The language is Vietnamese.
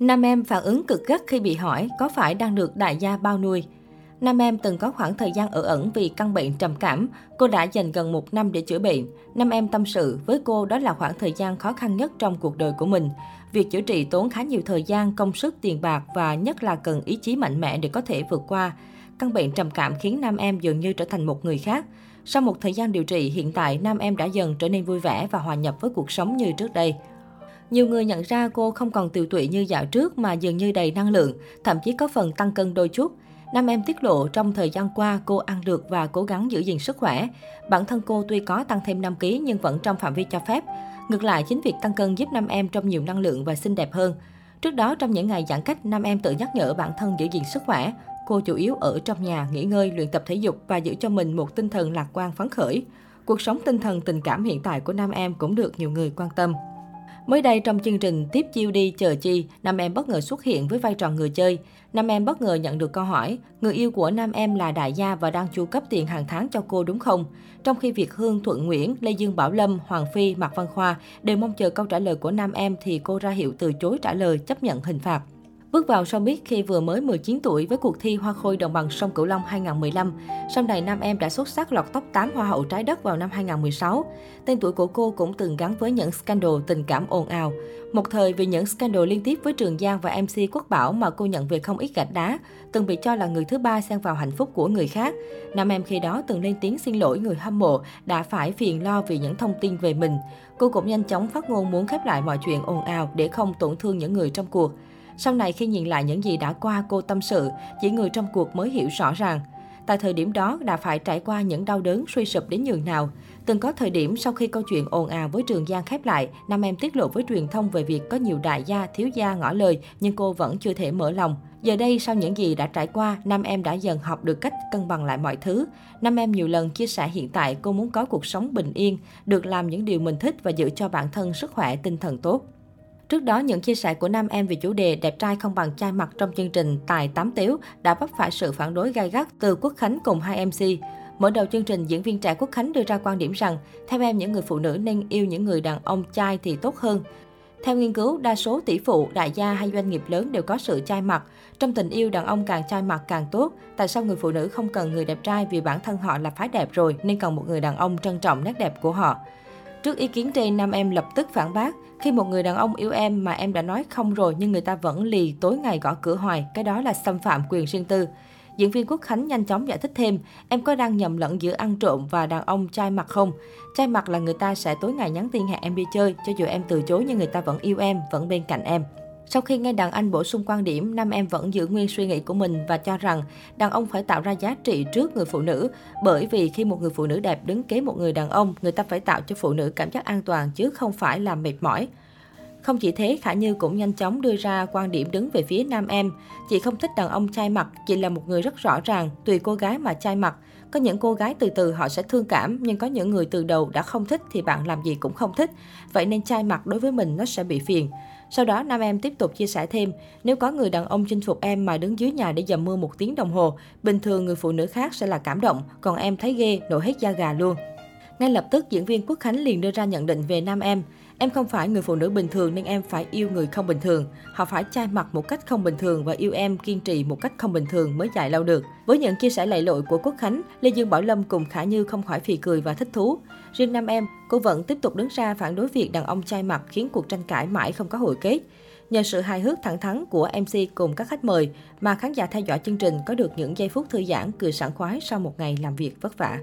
Nam em phản ứng cực gắt khi bị hỏi có phải đang được đại gia bao nuôi. Nam em từng có khoảng thời gian ở ẩn vì căn bệnh trầm cảm. Cô đã dành gần một năm để chữa bệnh. Nam em tâm sự với cô đó là khoảng thời gian khó khăn nhất trong cuộc đời của mình. Việc chữa trị tốn khá nhiều thời gian, công sức, tiền bạc và nhất là cần ý chí mạnh mẽ để có thể vượt qua. Căn bệnh trầm cảm khiến nam em dường như trở thành một người khác. Sau một thời gian điều trị, hiện tại nam em đã dần trở nên vui vẻ và hòa nhập với cuộc sống như trước đây. Nhiều người nhận ra cô không còn tiều tụy như dạo trước mà dường như đầy năng lượng, thậm chí có phần tăng cân đôi chút. Nam em tiết lộ trong thời gian qua cô ăn được và cố gắng giữ gìn sức khỏe. Bản thân cô tuy có tăng thêm 5 kg nhưng vẫn trong phạm vi cho phép. Ngược lại, chính việc tăng cân giúp nam em trong nhiều năng lượng và xinh đẹp hơn. Trước đó, trong những ngày giãn cách, nam em tự nhắc nhở bản thân giữ gìn sức khỏe. Cô chủ yếu ở trong nhà, nghỉ ngơi, luyện tập thể dục và giữ cho mình một tinh thần lạc quan phấn khởi. Cuộc sống tinh thần tình cảm hiện tại của nam em cũng được nhiều người quan tâm. Mới đây trong chương trình Tiếp chiêu đi chờ chi, nam em bất ngờ xuất hiện với vai trò người chơi. Nam em bất ngờ nhận được câu hỏi, người yêu của nam em là đại gia và đang chu cấp tiền hàng tháng cho cô đúng không? Trong khi Việt Hương, Thuận Nguyễn, Lê Dương Bảo Lâm, Hoàng Phi, Mạc Văn Khoa đều mong chờ câu trả lời của nam em thì cô ra hiệu từ chối trả lời chấp nhận hình phạt. Bước vào showbiz khi vừa mới 19 tuổi với cuộc thi Hoa Khôi Đồng bằng sông Cửu Long 2015, sau này nam em đã xuất sắc lọt top 8 Hoa hậu trái đất vào năm 2016. Tên tuổi của cô cũng từng gắn với những scandal tình cảm ồn ào. Một thời vì những scandal liên tiếp với Trường Giang và MC Quốc Bảo mà cô nhận về không ít gạch đá, từng bị cho là người thứ ba xen vào hạnh phúc của người khác. Nam em khi đó từng lên tiếng xin lỗi người hâm mộ đã phải phiền lo vì những thông tin về mình. Cô cũng nhanh chóng phát ngôn muốn khép lại mọi chuyện ồn ào để không tổn thương những người trong cuộc. Sau này khi nhìn lại những gì đã qua cô tâm sự, chỉ người trong cuộc mới hiểu rõ ràng. Tại thời điểm đó đã phải trải qua những đau đớn suy sụp đến nhường nào. Từng có thời điểm sau khi câu chuyện ồn ào với Trường Giang khép lại, nam em tiết lộ với truyền thông về việc có nhiều đại gia, thiếu gia ngỏ lời nhưng cô vẫn chưa thể mở lòng. Giờ đây sau những gì đã trải qua, nam em đã dần học được cách cân bằng lại mọi thứ. Nam em nhiều lần chia sẻ hiện tại cô muốn có cuộc sống bình yên, được làm những điều mình thích và giữ cho bản thân sức khỏe tinh thần tốt. Trước đó, những chia sẻ của nam em về chủ đề đẹp trai không bằng trai mặt trong chương trình Tài Tám Tiếu đã vấp phải sự phản đối gay gắt từ Quốc Khánh cùng hai MC. Mở đầu chương trình, diễn viên trẻ Quốc Khánh đưa ra quan điểm rằng, theo em những người phụ nữ nên yêu những người đàn ông trai thì tốt hơn. Theo nghiên cứu, đa số tỷ phụ, đại gia hay doanh nghiệp lớn đều có sự chai mặt. Trong tình yêu, đàn ông càng chai mặt càng tốt. Tại sao người phụ nữ không cần người đẹp trai vì bản thân họ là phái đẹp rồi, nên cần một người đàn ông trân trọng nét đẹp của họ. Trước ý kiến trên, nam em lập tức phản bác. Khi một người đàn ông yêu em mà em đã nói không rồi nhưng người ta vẫn lì tối ngày gõ cửa hoài, cái đó là xâm phạm quyền riêng tư. Diễn viên Quốc Khánh nhanh chóng giải thích thêm, em có đang nhầm lẫn giữa ăn trộm và đàn ông trai mặt không? Trai mặt là người ta sẽ tối ngày nhắn tin hẹn em đi chơi, cho dù em từ chối nhưng người ta vẫn yêu em, vẫn bên cạnh em. Sau khi nghe đàn anh bổ sung quan điểm, nam em vẫn giữ nguyên suy nghĩ của mình và cho rằng đàn ông phải tạo ra giá trị trước người phụ nữ. Bởi vì khi một người phụ nữ đẹp đứng kế một người đàn ông, người ta phải tạo cho phụ nữ cảm giác an toàn chứ không phải là mệt mỏi. Không chỉ thế, Khả Như cũng nhanh chóng đưa ra quan điểm đứng về phía nam em. Chị không thích đàn ông chai mặt, chị là một người rất rõ ràng, tùy cô gái mà chai mặt. Có những cô gái từ từ họ sẽ thương cảm, nhưng có những người từ đầu đã không thích thì bạn làm gì cũng không thích. Vậy nên chai mặt đối với mình nó sẽ bị phiền. Sau đó, nam em tiếp tục chia sẻ thêm, nếu có người đàn ông chinh phục em mà đứng dưới nhà để dầm mưa một tiếng đồng hồ, bình thường người phụ nữ khác sẽ là cảm động, còn em thấy ghê, nổi hết da gà luôn. Ngay lập tức, diễn viên Quốc Khánh liền đưa ra nhận định về nam em. Em không phải người phụ nữ bình thường nên em phải yêu người không bình thường. Họ phải chai mặt một cách không bình thường và yêu em kiên trì một cách không bình thường mới dài lâu được. Với những chia sẻ lầy lội của Quốc Khánh, Lê Dương Bảo Lâm cùng Khả Như không khỏi phì cười và thích thú. Riêng nam em, cô vẫn tiếp tục đứng ra phản đối việc đàn ông chai mặt khiến cuộc tranh cãi mãi không có hồi kết. Nhờ sự hài hước thẳng thắn của MC cùng các khách mời mà khán giả theo dõi chương trình có được những giây phút thư giãn cười sảng khoái sau một ngày làm việc vất vả.